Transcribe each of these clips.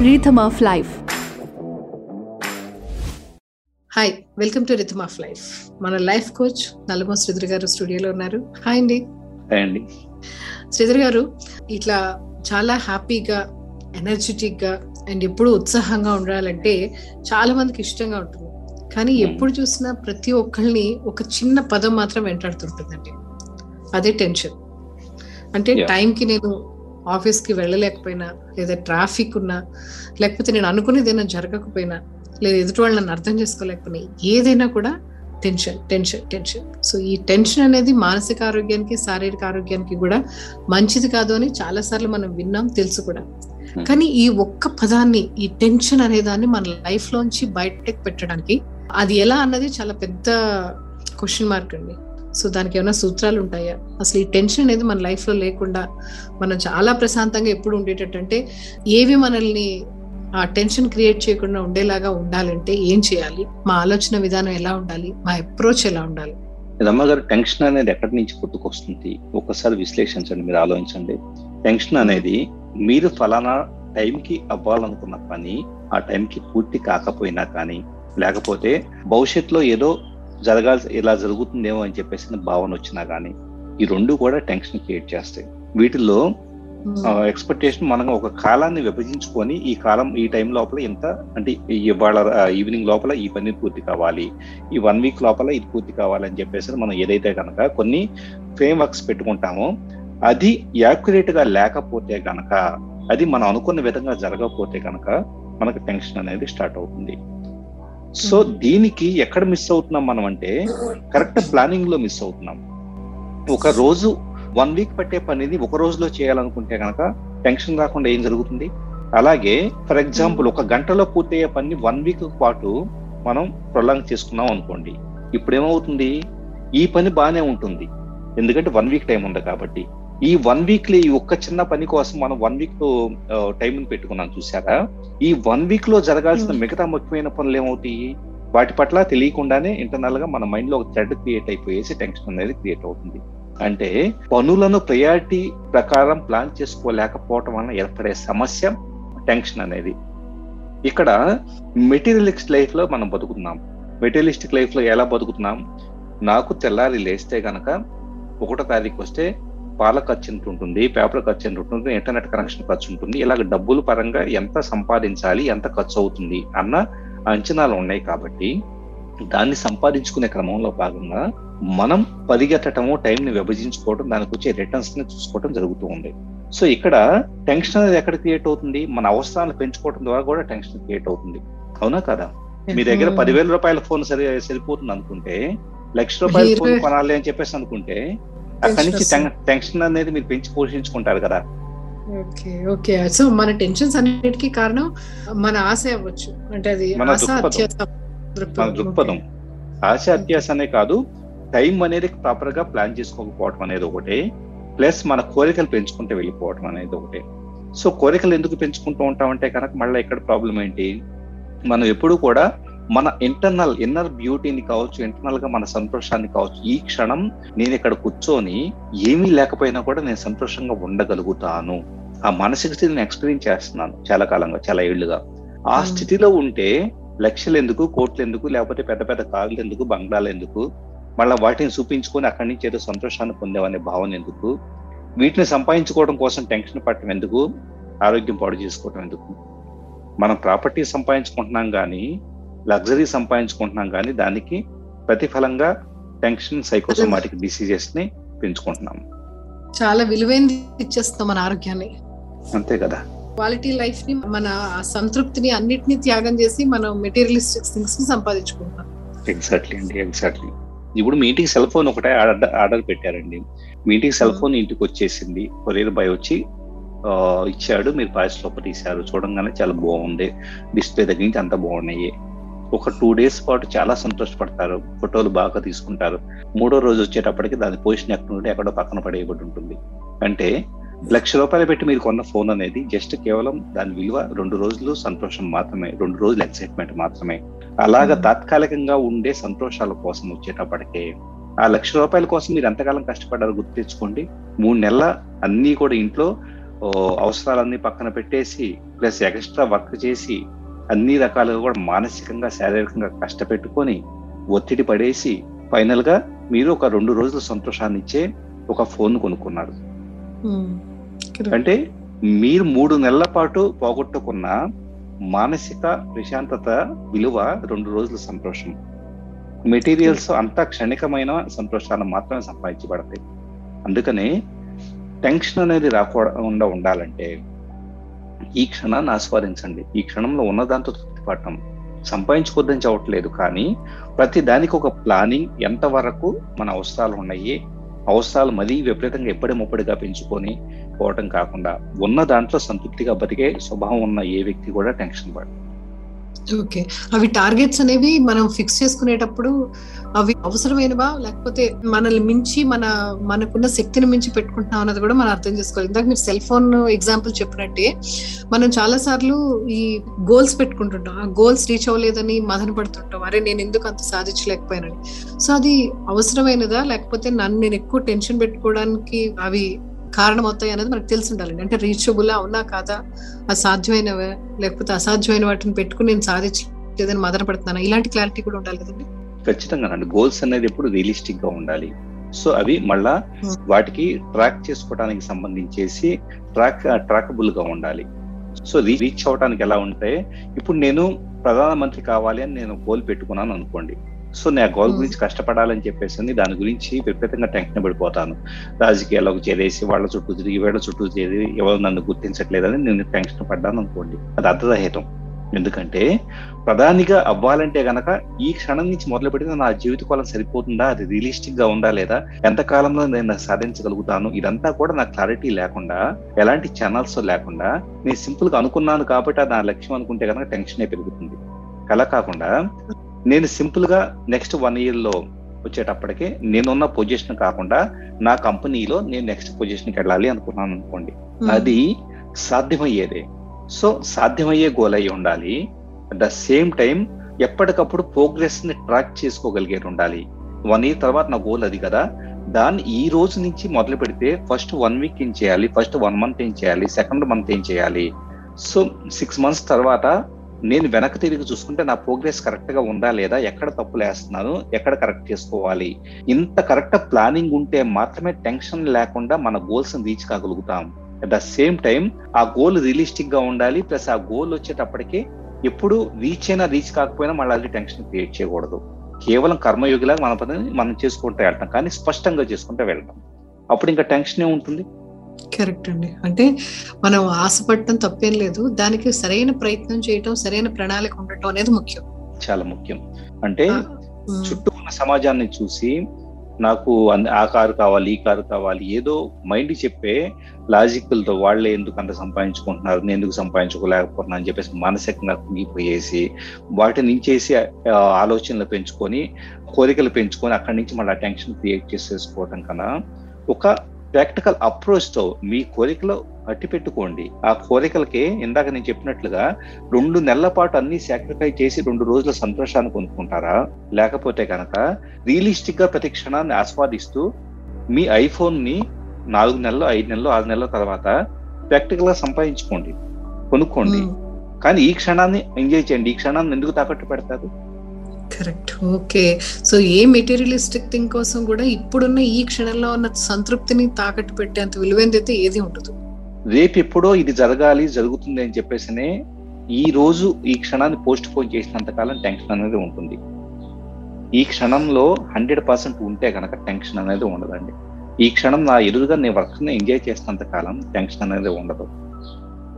Rhythm of Life. Hi welcome to rhythm of life మన life coach Nallamo Sridhar గారు స్టూడియోలో ఉన్నారు. హాయ్ అండి. అండి. శ్రీధర్ గారు ఇట్లా చాలా హ్యాపీగా ఎనర్జెటిక్గా అండ్ ఎప్పుడు ఉత్సాహంగా ఉండాలంటే చాలా మందికి ఇష్టంగా ఉంటుంది. కానీ Hmm. ఎప్పుడు చూసినా ప్రతి ఒక్కళ్ళని ఒక చిన్న పదం మాత్రం వెంటాడుతుంటుందండి. అదే టెన్షన్ అంటే. టైంకి నేను ఆఫీస్కి వెళ్ళలేకపోయినా లేదా ట్రాఫిక్ ఉన్నా లేకపోతే నేను అనుకునేది ఏదైనా జరగకపోయినా లేదా ఎదుటి వాళ్ళు నన్ను అర్థం చేసుకోలేకపోయినా ఏదైనా కూడా టెన్షన్ టెన్షన్ టెన్షన్. సో ఈ టెన్షన్ అనేది మానసిక ఆరోగ్యానికి శారీరక ఆరోగ్యానికి కూడా మంచిది కాదు అని చాలా సార్లు మనం విన్నాం తెలుసు కూడా. కానీ ఈ ఒక్క పదాన్ని ఈ టెన్షన్ అనే దాన్ని మన లైఫ్ లోంచి బయటకు పెట్టడానికి అది ఎలా అన్నది చాలా పెద్ద క్వశ్చన్ మార్క్ అండి. సో దానికి ఏమైనా సూత్రాలు ఉంటాయా? అసలు ఈ టెన్షన్ అనేది మన లైఫ్లో లేకుండా మనం చాలా ప్రశాంతంగా ఎప్పుడు ఉండేటట్టు అంటే ఏవి మనల్ని ఆ టెన్షన్ క్రియేట్ చేయకుండా ఉండేలాగా ఉండాలంటే ఏం చేయాలి? మా ఆలోచన విధానం ఎలా ఉండాలి? మా అప్రోచ్ ఎలా ఉండాలి? రమ్మగారు టెన్షన్ అనేది ఎక్కడి నుంచి పుట్టుకొస్తుంది? ఒకసారి విశ్లేషించండి మీరు ఆలోచించండి. టెన్షన్ అనేది మీరు ఫలానా టైంకి అవ్వాలనుకున్న పని ఆ టైంకి పూర్తి కాకపోయినా కానీ లేకపోతే భవిష్యత్తులో ఏదో జరగాల్సి ఇలా జరుగుతుందేమో అని చెప్పేసి భావన వచ్చినా కానీ ఈ రెండు కూడా టెన్షన్ క్రియేట్ చేస్తాయి. వీటిల్లో ఎక్స్పెక్టేషన్ మనం ఒక కాలాన్ని విభజించుకొని ఈ కాలం ఈ టైం లోపల ఇంత అంటే ఇవాళ ఈవినింగ్ లోపల ఈ పని పూర్తి కావాలి ఈ వన్ వీక్ లోపల ఇది పూర్తి కావాలి అని చెప్పేసి మనం ఏదైతే కనుక కొన్ని ఫ్రేమ్ వర్క్స్ పెట్టుకుంటామో అది యాక్యురేట్గా లేకపోతే గనక అది మనం అనుకున్న విధంగా జరగకపోతే గనక మనకు టెన్షన్ అనేది స్టార్ట్ అవుతుంది. సో దీనికి ఎక్కడ మిస్ అవుతున్నాం మనం అంటే కరెక్ట్ ప్లానింగ్లో మిస్ అవుతున్నాం. ఒక రోజు వన్ వీక్ పట్టే పనిని ఒక రోజులో చేయాలనుకుంటే కనుక టెన్షన్ రాకుండా ఏం జరుగుతుంది? అలాగే ఫర్ ఎగ్జాంపుల్ ఒక గంటలో పూర్తయ్యే పని వన్ వీక్ పాటు మనం ప్రొలాంగ్ చేసుకున్నాం అనుకోండి. ఇప్పుడు ఏమవుతుంది ఈ పని బాగానే ఉంటుంది. ఎందుకంటే వన్ వీక్ టైం ఉంది కాబట్టి. ఈ వన్ వీక్లో ఈ ఒక్క చిన్న పని కోసం మనం వన్ వీక్ టైం పెట్టుకున్నాం చూసారా ఈ వన్ వీక్లో జరగాల్సిన Hmm. మిగతా ముఖ్యమైన పనులు ఏమవుతాయి? వాటి పట్ల తెలియకుండానే ఇంటర్నల్గా మన మైండ్లో ఒక థ్రెడ్ క్రియేట్ అయిపోయేసి టెన్షన్ అనేది క్రియేట్ అవుతుంది. అంటే పనులను ప్రయారిటీ ప్రకారం ప్లాన్ చేసుకోలేకపోవటం వలన ఏర్పడే సమస్య టెన్షన్ అనేది. ఇక్కడ మెటీరియలిస్ట్ లైఫ్లో మనం బతుకుతున్నాం. మెటీరియలిస్టిక్ లైఫ్లో ఎలా బతుకుతున్నాం? నాకు తెల్లారి లేస్తే గనక ఒకటో తారీఖు వస్తే పాల ఖర్చు ఎంత ఉంటుంది పేపర్ ఖర్చు ఎంత ఉంటుంది ఇంటర్నెట్ కనెక్షన్ ఖర్చు ఉంటుంది ఇలాగ డబ్బుల పరంగా ఎంత సంపాదించాలి ఎంత ఖర్చు అవుతుంది అన్న అంచనాలు ఉన్నాయి కాబట్టి దాన్ని సంపాదించుకునే క్రమంలో భాగంగా మనం పరిగెత్తటము టైం ని విభజించుకోవడం దానికి వచ్చే రిటర్న్స్ని చూసుకోవడం జరుగుతూ ఉంది. సో ఇక్కడ టెన్షన్ అనేది ఎక్కడ క్రియేట్ అవుతుంది? మన అవసరాలను పెంచుకోవడం ద్వారా కూడా టెన్షన్ క్రియేట్ అవుతుంది. అవునా కదా? మీ దగ్గర పదివేల రూపాయల ఫోన్ సరి సరిపోతుంది అనుకుంటే లక్ష రూపాయల ఫోన్ కొనాలి అని చెప్పేసి అనుకుంటే అక్కడి నుంచి టెన్షన్ అనేది మీరు పెంచి పోషించుకుంటారు కదా. Okay okay. సో మన టెన్షన్స్ అన్నిటికీ కారణం మన ఆశ అవ్వచ్చు. అంటే అది మన ఆశ దృక్పథం. అత్యాస ఆశ అత్యాసనే కాదు టైం అనేది ప్రాపర్గా ప్లాన్ చేసుకోకపోవడం అనేది ఒకటే ప్లస్ మన కోరికలు పెంచుకుంటూ వెళ్ళిపోవడం అనేది ఒకటే. సో కోరికలు ఎందుకు పెంచుకుంటూ ఉంటామంటే కనుక మళ్ళీ ఇక్కడ ప్రాబ్లం ఏంటి? మనం ఎప్పుడు కూడా మన ఇంటర్నల్ ఇన్నర్ బ్యూటీని కావచ్చు ఇంటర్నల్గా మన సంతోషాన్ని కావచ్చు ఈ క్షణం నేను ఇక్కడ కూర్చొని ఏమీ లేకపోయినా కూడా నేను సంతోషంగా ఉండగలుగుతాను. ఆ మానసిక స్థితిని ఎక్స్పీరియన్స్ చేస్తున్నాను చాలా కాలంగా చాలా ఏళ్ళుగా ఆ. స్థితిలో ఉంటే లక్షలు ఎందుకు కోట్లు ఎందుకు లేకపోతే పెద్ద పెద్ద కార్లు ఎందుకు బంగ్లాలు ఎందుకు మళ్ళీ వాటిని చూపించుకొని అక్కడి నుంచి ఏదో సంతోషాన్ని పొందామనే భావన ఎందుకు వీటిని సంపాదించుకోవడం కోసం టెన్షన్ పడటం ఎందుకు ఆరోగ్యం పాడు చేసుకోవడం ఎందుకు. మనం ప్రాపర్టీ సంపాదించుకుంటున్నాం కానీ లగ్జరీ సంపాదించుకుంటున్నాం కానీ దానికి ప్రతిఫలంగా టెన్షన్ సైకోసోమాటిక్ డిసీజెస్ని పెంచుకుంటున్నాం. చాలా విలువైనది ఇచ్చేస్తాం మన ఆరోగ్యాన్ని. అంతే కదా. క్వాలిటీ లైఫ్ని మన సంతృప్తిని అన్నిటిని త్యాగం చేసి మనం మెటీరియలిస్టిక్ థింగ్స్ని సంపాదించుకుంటాం ఎగ్జాక్ట్లీ అండి ఎగ్జాక్ట్లీ. ఇప్పుడు మీ ఇంటికి సెల్ ఫోన్ ఒకటే ఆర్డర్ ఆర్డర్ పెట్టారండి. మీ ఇంటికి సెల్ ఫోన్ ఇంటికి వచ్చేసింది. కొరియర్ బాయ్ వచ్చి ఇచ్చాడు మీరు పాయస్ లోపల తీశారు. చూడంగానే చాలా బాగుంది. డిస్ప్లే దగ్గర నుంచి అంత బాగున్నాయి. ఒక టూ డేస్ పాటు చాలా సంతోషపడతారు. ఫోటోలు బాగా తీసుకుంటారు. మూడో రోజు వచ్చేటప్పటికి దాని పొజిషన్ ఎక్కడ నుండి ఎక్కడో పక్కన పడేయబడి ఉంటుంది. అంటే లక్ష రూపాయలు పెట్టి మీరు కొన్న ఫోన్ అనేది జస్ట్ కేవలం దాని విలువ రెండు రోజులు సంతోషం మాత్రమే రెండు రోజులు ఎక్సైట్మెంట్ మాత్రమే. అలాగా. తాత్కాలికంగా ఉండే సంతోషాల కోసం వచ్చేటప్పటికే ఆ లక్ష రూపాయల కోసం మీరు ఎంతకాలం కష్టపడ్డారో గుర్తు తెచ్చుకోండి. మూడు నెలల అన్ని కూడా ఇంట్లో అవసరాలన్నీ పక్కన పెట్టేసి ప్లస్ ఎక్స్ట్రా వర్క్ చేసి అన్ని రకాలుగా కూడా మానసికంగా శారీరకంగా కష్టపెట్టుకొని ఒత్తిడి పడేసి ఫైనల్గా మీరు ఒక రెండు రోజుల సంతోషాన్ని ఇచ్చే ఒక ఫోన్ కొనుక్కున్నారు. అంటే మీరు మూడు నెలల పాటు పోగొట్టుకున్న మానసిక ప్రశాంతత విలువ రెండు రోజుల సంతోషం. మెటీరియల్స్ అంతా క్షణికమైన సంతోషాన్ని మాత్రమే సంపాదించబడతాయి. అందుకనే టెన్షన్ అనేది రాకుండా ఉండాలంటే ఈ క్షణాన్ని ఆస్వాదించండి. ఈ క్షణంలో ఉన్నదాంతో తృప్తి పడటం. సంపాదించుకోద్దని చెప్పట్లేదు కానీ ప్రతి దానికి ఒక ప్లానింగ్ ఎంత వరకు మన అవసరాలు ఉన్నాయి అవసరాలు మరీ విపరీతంగా ఎప్పటి ముప్పటిగా పెంచుకొని పోవటం కాకుండా ఉన్న దాంట్లో సంతృప్తిగా బతికే స్వభావం ఉన్న ఏ వ్యక్తి కూడా టెన్షన్ పడదు ఓకే. అవి టార్గెట్స్ అనేవి మనం ఫిక్స్ చేసుకునేటప్పుడు అవి అవసరమైనవా? లేకపోతే మనల్ని మించి మన మనకున్న శక్తిని మించి పెట్టుకుంటున్నాం అన్నది కూడా మనం అర్థం చేసుకోవాలి. ఇందాక మీరు సెల్ ఫోన్ ఎగ్జాంపుల్ చెప్పినట్టే మనం చాలా సార్లు ఈ గోల్స్ పెట్టుకుంటుంటాం. ఆ గోల్స్ రీచ్ అవ్వలేదని మదన పడుతుంటాం. అరే నేను ఎందుకు అంత సాధించలేకపోయానని. సో అది అవసరమైనదా? లేకపోతే నన్ను నేను ఎక్కువ టెన్షన్ పెట్టుకోవడానికి అవి కారణం అవుతాయి అనేది మనకు తెలిసి ఉండాలండి అంటే రీచబుల్ అవునా కాదా అసాధ్యమైనవే లేకపోతే అసాధ్యమైన వాటిని పెట్టుకుని నేను సాధించలేదని మదన పడుతున్నాను? ఇలాంటి క్లారిటీ కూడా ఉండాలి కదండి. ఖచ్చితంగానండి గోల్స్ అనేది ఎప్పుడు రియలిస్టిక్గా ఉండాలి. సో అవి మళ్ళా Hmm. వాటికి ట్రాక్ చేసుకోవడానికి సంబంధించేసి ట్రాక్ ట్రాకబుల్గా ఉండాలి. సో రీచ్ అవడానికి ఎలా ఉంటే ఇప్పుడు నేను ప్రధానమంత్రి కావాలి అని నేను గోల్ పెట్టుకున్నాను అనుకోండి. సో నేను గోల్. గురించి కష్టపడాలని చెప్పేసి దాని గురించి విపరీతంగా టెన్షన్ పడిపోతాను. రాజకీయాల్లోకి చేరేసి వాళ్ళ చుట్టూ తిరిగి వీళ్ళ చుట్టూ చేరి ఎవరు నన్ను గుర్తించట్లేదని నేను టెన్షన్ పడ్డాను అనుకోండి. అది అర్థరహితం ఎందుకంటే ప్రధానిగా అవ్వాలంటే గనక ఈ క్షణం నుంచి మొదలు పెడితే నా జీవితకాలం సరిపోతుందా? అది రియలిస్టిక్గా ఉందా లేదా? ఎంత కాలంలో నేను సాధించగలుగుతాను? ఇదంతా కూడా నాకు క్లారిటీ లేకుండా ఎలాంటి ఛానల్స్ లేకుండా నేను సింపుల్గా అనుకున్నాను కాబట్టి నా లక్ష్యం అనుకుంటే కనుక టెన్షనే పెరుగుతుంది. అలా కాకుండా నేను సింపుల్గా నెక్స్ట్ వన్ ఇయర్లో వచ్చేటప్పటికి నేనున్న పొజిషన్ కాకుండా నా కంపెనీలో నేను నెక్స్ట్ పొజిషన్కి వెళ్ళాలి అనుకున్నాను అనుకోండి. అది సాధ్యమయ్యేదే. సో సాధ్యమయ్యే గోల్ అయి ఉండాలి. అట్ ద సేమ్ టైం ఎప్పటికప్పుడు ప్రోగ్రెస్ని ట్రాక్ చేసుకోగలిగేది ఉండాలి. వన్ ఇయర్ తర్వాత నా గోల్ అది కదా. దాన్ని ఈ రోజు నుంచి మొదలు పెడితే ఫస్ట్ వన్ వీక్ ఏం చేయాలి? ఫస్ట్ వన్ మంత్ ఏం చేయాలి? సెకండ్ మంత్ ఏం చేయాలి? సో సిక్స్ మంత్స్ తర్వాత నేను వెనక్కి తిరిగి చూసుకుంటే నా ప్రోగ్రెస్ కరెక్ట్గా ఉందా లేదా ఎక్కడ తప్పులు వేస్తున్నాను ఎక్కడ కరెక్ట్ చేసుకోవాలి. ఇంత కరెక్ట్ ప్లానింగ్ ఉంటే మాత్రమే టెన్షన్ లేకుండా మన గోల్స్ రీచ్ కాగలుగుతాం. అట్ ద సేమ్ టైం ఆ గోల్ రియలిస్టిక్గా ఉండాలి ప్లస్ ఆ గోల్ వచ్చేటప్పటికి ఎప్పుడు రీచ్ అయినా రీచ్ కాకపోయినా మళ్ళీ అది టెన్షన్ క్రియేట్ చేయకూడదు. కేవలం కర్మయోగిలాగా మన పని మనం చేసుకుంటే వెళ్తాం కానీ స్పష్టంగా చేసుకుంటే వెళ్తాం. అప్పుడు ఇంకా టెన్షన్ ఉంటుంది? కరెక్ట్ అండి. అంటే మనం ఆశపడటం తప్పేం లేదు. దానికి సరైన ప్రయత్నం చేయటం సరైన ప్రణాళిక ఉండటం అనేది ముఖ్యం. చాలా ముఖ్యం. అంటే చుట్టూ ఉన్న సమాజాన్ని చూసి నాకు ఆ కారు కావాలి ఈ కారు కావాలి ఏదో మైండ్ చెప్పే లాజికల్తో వాళ్ళే ఎందుకు అంత సంపాదించుకుంటున్నారు నేను ఎందుకు సంపాదించుకోలేకపోతున్నా అని చెప్పేసి మానసికంగా కుంగిపోయేసి వాటి నుంచేసి ఆలోచనలు పెంచుకొని కోరికలు పెంచుకొని అక్కడి నుంచి మళ్ళీ టెన్షన్ క్రియేట్ చేసేసుకోవటం కన్నా ఒక ప్రాక్టికల్ అప్రోచ్తో మీ కోరికలు అట్టి పెట్టుకోండి ఆ కోరికలకి ఇందాక నేను చెప్పినట్లుగా రెండు నెలల పాటు అన్ని సాక్రిఫైస్ చేసి రెండు రోజుల సంతోషాన్ని కొనుక్కుంటారా లేకపోతే కనుక రియలిస్టిక్గా ప్రతి క్షణాన్ని ఆస్వాదిస్తూ మీ ఐఫోన్ని నాలుగు నెలలు ఐదు నెలలు ఆరు నెలల తర్వాత ప్రాక్టికల్గా సంపాదించుకోండి. కొనుక్కోండి. కానీ ఈ క్షణాన్ని ఎంజాయ్ చేయండి. ఈ క్షణాన్ని ఎందుకు తాకట్టు పెడతారు? కరెక్ట్. ఓకే. సో ఏ మెటీరియలిస్టిక్ థింగ్ కోసం కూడా ఇప్పుడున్న ఈ క్షణంలో ఉన్న సంతృప్తిని తాకట్టు పెట్టేంత విలువైనది అయితే ఏది ఉండదు. రేపు ఎప్పుడో ఇది జరగాలి జరుగుతుంది అని చెప్పేసినే ఈ రోజు ఈ క్షణాన్ని పోస్ట్ పోన్ చేసినంత కాలం టెన్షన్ అనేది ఉంటుంది. ఈ క్షణంలో హండ్రెడ్ పర్సెంట్ ఉంటే కనుక టెన్షన్ అనేది ఉండదండి. ఈ క్షణం నా ఎదురుగా నేను వర్క్ని ఎంజాయ్ చేసినంత కాలం టెన్షన్ అనేది ఉండదు.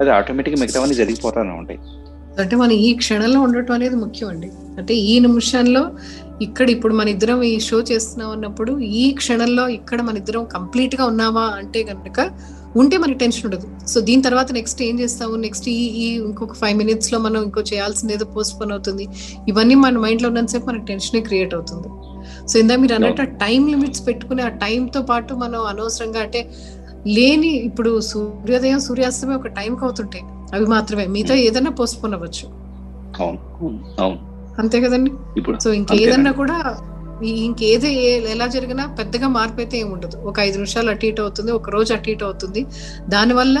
అది ఆటోమేటిక్ మిగతావన్నీ జరిగిపోతానే ఉంటాయి. అంటే మనం ఈ క్షణంలో ఉండటం అనేది ముఖ్యం అండి అంటే ఈ నిమిషంలో ఇక్కడ ఇప్పుడు మన ఇద్దరం ఈ షో చేస్తున్నాం అన్నప్పుడు ఈ క్షణంలో ఇక్కడ మన ఇద్దరం కంప్లీట్గా ఉన్నామా అంటే కనుక ఉంటే మనకి టెన్షన్ ఉండదు. సో దీని తర్వాత నెక్స్ట్ ఏం చేస్తాము? నెక్స్ట్ ఈ ఈ ఇంకొక ఫైవ్ మినిట్స్లో మనం ఇంకో చేయాల్సింది ఏదో పోస్ట్ పోన్ అవుతుంది. ఇవన్నీ మన మైండ్లో ఉన్నంతసేపు మనకి టెన్షన్ క్రియేట్ అవుతుంది. సో ఇందా మీరు అన్నట్టు టైం లిమిట్స్ పెట్టుకుని ఆ time తో పాటు మనం అనవసరంగా అంటే లేని ఇప్పుడు సూర్యోదయం సూర్యాస్తమయం ఒక టైంకి అవుతుంటాయి. అవి మాత్రమే. మిగతా ఏదైనా పోస్ట్ పోన్ అవ్వచ్చు అంతే కదండి? ఇప్పుడు సో ఇంకేదన్నా కూడా ఇంకేది ఎలా జరిగినా పెద్దగా మార్పు అయితే ఏమి ఉండదు. ఒక ఐదు నిమిషాలు అటు ఇటు అవుతుంది ఒక రోజు అటు ఇటు అవుతుంది. దానివల్ల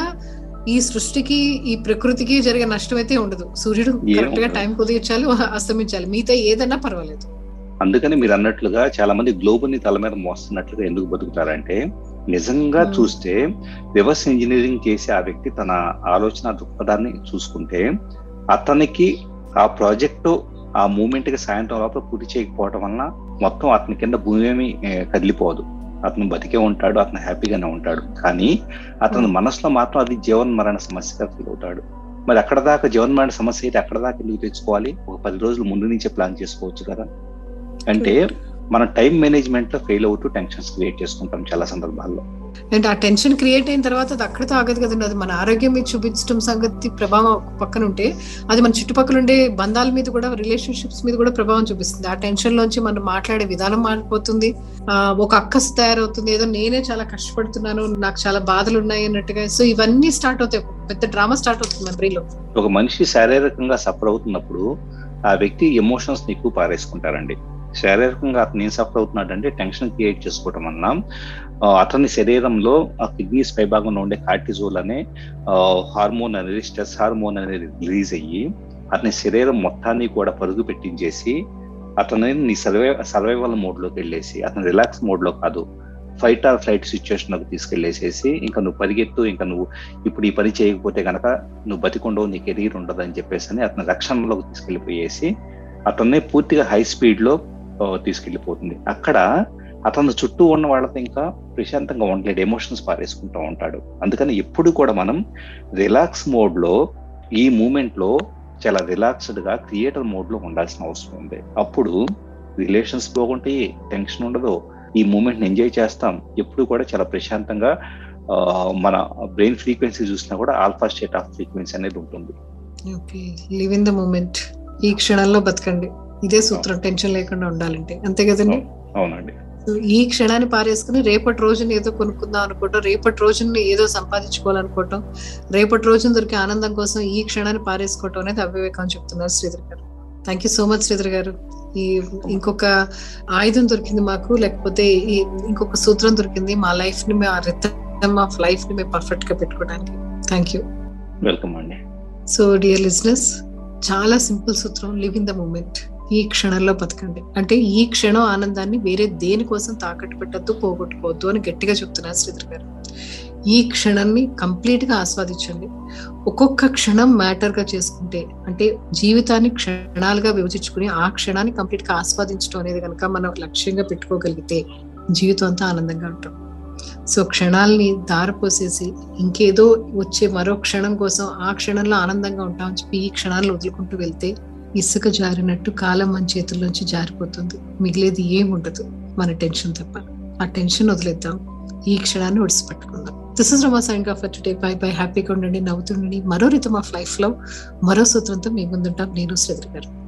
ఈ సృష్టికి ఈ ప్రకృతికి జరిగే నష్టం అయితే ఉండదు. సూర్యుడు కరెక్ట్గా. టైం కుదిర్చాలి అస్తమించాలి. మిగతా ఏదైనా పర్వాలేదు. అందుకని మీరు అన్నట్లుగా చాలా మంది గ్లోబల్ని తల మీద మోస్తున్నట్లుగా ఎందుకు బతుకుతారంటే నిజంగా. చూస్తే రివర్స్ ఇంజనీరింగ్ చేసే ఆ వ్యక్తి తన ఆలోచన దృక్పథాన్ని చూసుకుంటే అతనికి ఆ ప్రాజెక్టు ఆ మూమెంట్కి సాయంత్రం లోపల పూర్తి చేయకపోవడం వలన మొత్తం అతని కింద భూమి ఏమి కదిలిపోదు. అతను బతికే ఉంటాడు అతను హ్యాపీగానే ఉంటాడు. కానీ అతని మనసులో మాత్రం అది జీవన్ మరణ సమస్యగా ఫీల్ అవుతాడు. మరి అక్కడ దాకా జీవన్ మరణ సమస్య అయితే అక్కడ దాకా ఎందుకు తెచ్చుకోవాలి? ఒక పది రోజులు ముందు నుంచే ప్లాన్ చేసుకోవచ్చు కదా. అంటే మనం టైం మేనేజ్మెంట్లో ఫెయిల్ అవుతూ టెన్షన్స్ క్రియేట్ చేసుకుంటాం చాలా సందర్భాల్లో. అండ్ ఆ టెన్షన్ క్రియేట్ అయిన తర్వాత అది అక్కడితో ఆగదు కదండి. అది మన ఆరోగ్యం మీద చూపించడం సంగతి ప్రభావం పక్కన ఉంటే అది మన చుట్టుపక్కల ఉండే బంధాల మీద కూడా రిలేషన్షిప్స్ మీద కూడా ప్రభావం చూపిస్తుంది. ఆ టెన్షన్ లోంచి మనం మాట్లాడే విధానం మారిపోతుంది. ఒక అక్కస్ తయారవుతుంది. ఏదో నేనే చాలా కష్టపడుతున్నాను నాకు చాలా బాధలు ఉన్నాయి అన్నట్టుగా. సో ఇవన్నీ స్టార్ట్ అవుతాయి. పెద్ద డ్రామా స్టార్ట్ అవుతుంది మెమరీలో ఒక మనిషి శారీరకంగా సఫర్ అవుతున్నప్పుడు ఆ వ్యక్తి ఎమోషన్స్ ఎక్కువ పారేసుకుంటారండి. శారీరకంగా అతను ఏం సఫర్ అవుతున్నాడంటే టెన్షన్ క్రియేట్ చేసుకోవటం వలన అతని శరీరంలో ఆ కిడ్నీస్ పై భాగంలో ఉండే కార్టిజోల్ అనే హార్మోన్ అనేది స్ట్రెస్ హార్మోన్ అనేది రిలీజ్ అయ్యి అతని శరీరం మొత్తాన్ని కూడా పరుగు పెట్టించేసి అతని నీ సర్వై సర్వైవల్ మోడ్లోకి వెళ్ళేసి అతను రిలాక్స్ మోడ్లో కాదు ఫైట్ ఆర్ ఫ్లైట్ సిచ్యువేషన్లోకి తీసుకెళ్ళేసేసి ఇంకా నువ్వు పరిగెత్తు ఇంకా నువ్వు ఇప్పుడు ఈ పని చేయకపోతే కనుక నువ్వు బతికుండవు నీ కెరీర్ ఉండదు అని చెప్పేసి అని అతని రక్షణలోకి తీసుకెళ్ళిపోయేసి అతన్ని పూర్తిగా హై స్పీడ్లో తీసుకెళ్ళిపోతుంది అక్కడ అతను చుట్టూ ఉన్న వాళ్ళతో ఇంకా ప్రశాంతంగా ఉండలేడు ఎమోషన్స్ పారేసుకుంటూ ఉంటాడు. అందుకని ఎప్పుడు కూడా మనం రిలాక్స్ మోడ్లో ఈ మూమెంట్లో చాలా రిలాక్స్డ్గా క్రియేటర్ మోడ్లో ఉండాల్సిన అవసరం ఉంది. అప్పుడు రిలేషన్స్ బాగుంటాయి టెన్షన్ ఉండదు. ఈ మూమెంట్ని ఎంజాయ్ చేస్తాం. ఎప్పుడు కూడా చాలా ప్రశాంతంగా మన బ్రెయిన్ ఫ్రీక్వెన్సీ చూసినా కూడా ఆల్ఫా స్టేట్ ఆఫ్ ఫ్రీక్వెన్సీ అనేది ఉంటుంది. Okay live in the moment ఈ క్షణంలో బతకండి. ఇదే సూత్రం టెన్షన్ లేకుండా ఉండాలంటే. అంతే కదండి? అవునండి. ఈ క్షణాన్ని పారేసుకుని రేపటి రోజుని ఏదో కొనుక్కుందాం అనుకోవటం రేపటి రోజుని ఏదో సంపాదించుకోవాలనుకోవటం రేపటి రోజున దొరికే ఆనందం కోసం ఈ క్షణాన్ని పారేసుకోవటం అనేది అవివేకం చెప్తున్నారు శ్రీధర్ గారు. Thank you so much Sridhar గారు. ఈ ఇంకొక ఆయుధం దొరికింది మాకు లేకపోతే ఈ ఇంకొక సూత్రం దొరికింది మా లైఫ్ని మేము ఆ ఆఫ్ లైఫ్ని మేము పర్ఫెక్ట్గా పెట్టుకోవడానికి. థ్యాంక్ యూ వెల్కమ్ అండి. సో డియర్ లిజినెస్ చాలా సింపుల్ సూత్రం లివ్ ఇన్ ద మూమెంట్. ఈ క్షణంలో బతకండి. అంటే ఈ క్షణం ఆనందాన్ని వేరే దేనికోసం తాకట్టు పెట్టద్దు పోగొట్టుకోవద్దు అని గట్టిగా చెప్తున్నారు శ్రీధర్ గారు. ఈ క్షణాన్ని కంప్లీట్గా ఆస్వాదించండి. ఒక్కొక్క క్షణం మ్యాటర్గా చేసుకుంటే అంటే జీవితాన్ని క్షణాలుగా విభజించుకుని ఆ క్షణాన్ని కంప్లీట్గా ఆస్వాదించడం అనేది కనుక మనం లక్ష్యంగా పెట్టుకోగలిగితే జీవితం అంతా ఆనందంగా ఉంటాం. సో క్షణాలని దారపోసేసి ఇంకేదో వచ్చే మరో క్షణం కోసం ఆ క్షణంలో ఆనందంగా ఉంటామని చెప్పి ఈ క్షణాలను వదులుకుంటూ వెళ్తే ఇసుక జారినట్టు కాలం మన చేతుల్లోంచి జారిపోతుంది. మిగిలేది ఏముండదు మన టెన్షన్ తప్ప. ఆ టెన్షన్ వదిలేద్దాం. ఈ క్షణాన్ని ఒడిసిపెట్టుకుందాం. This is Rama sign off today bye bye హ్యాపీగా ఉండండి నవ్వుతుండండి మరో రితం ఆఫ్ లైఫ్లో మరో సూత్రంతో మీ ముందుంటాం. నేను శ్రీధర్ గారు.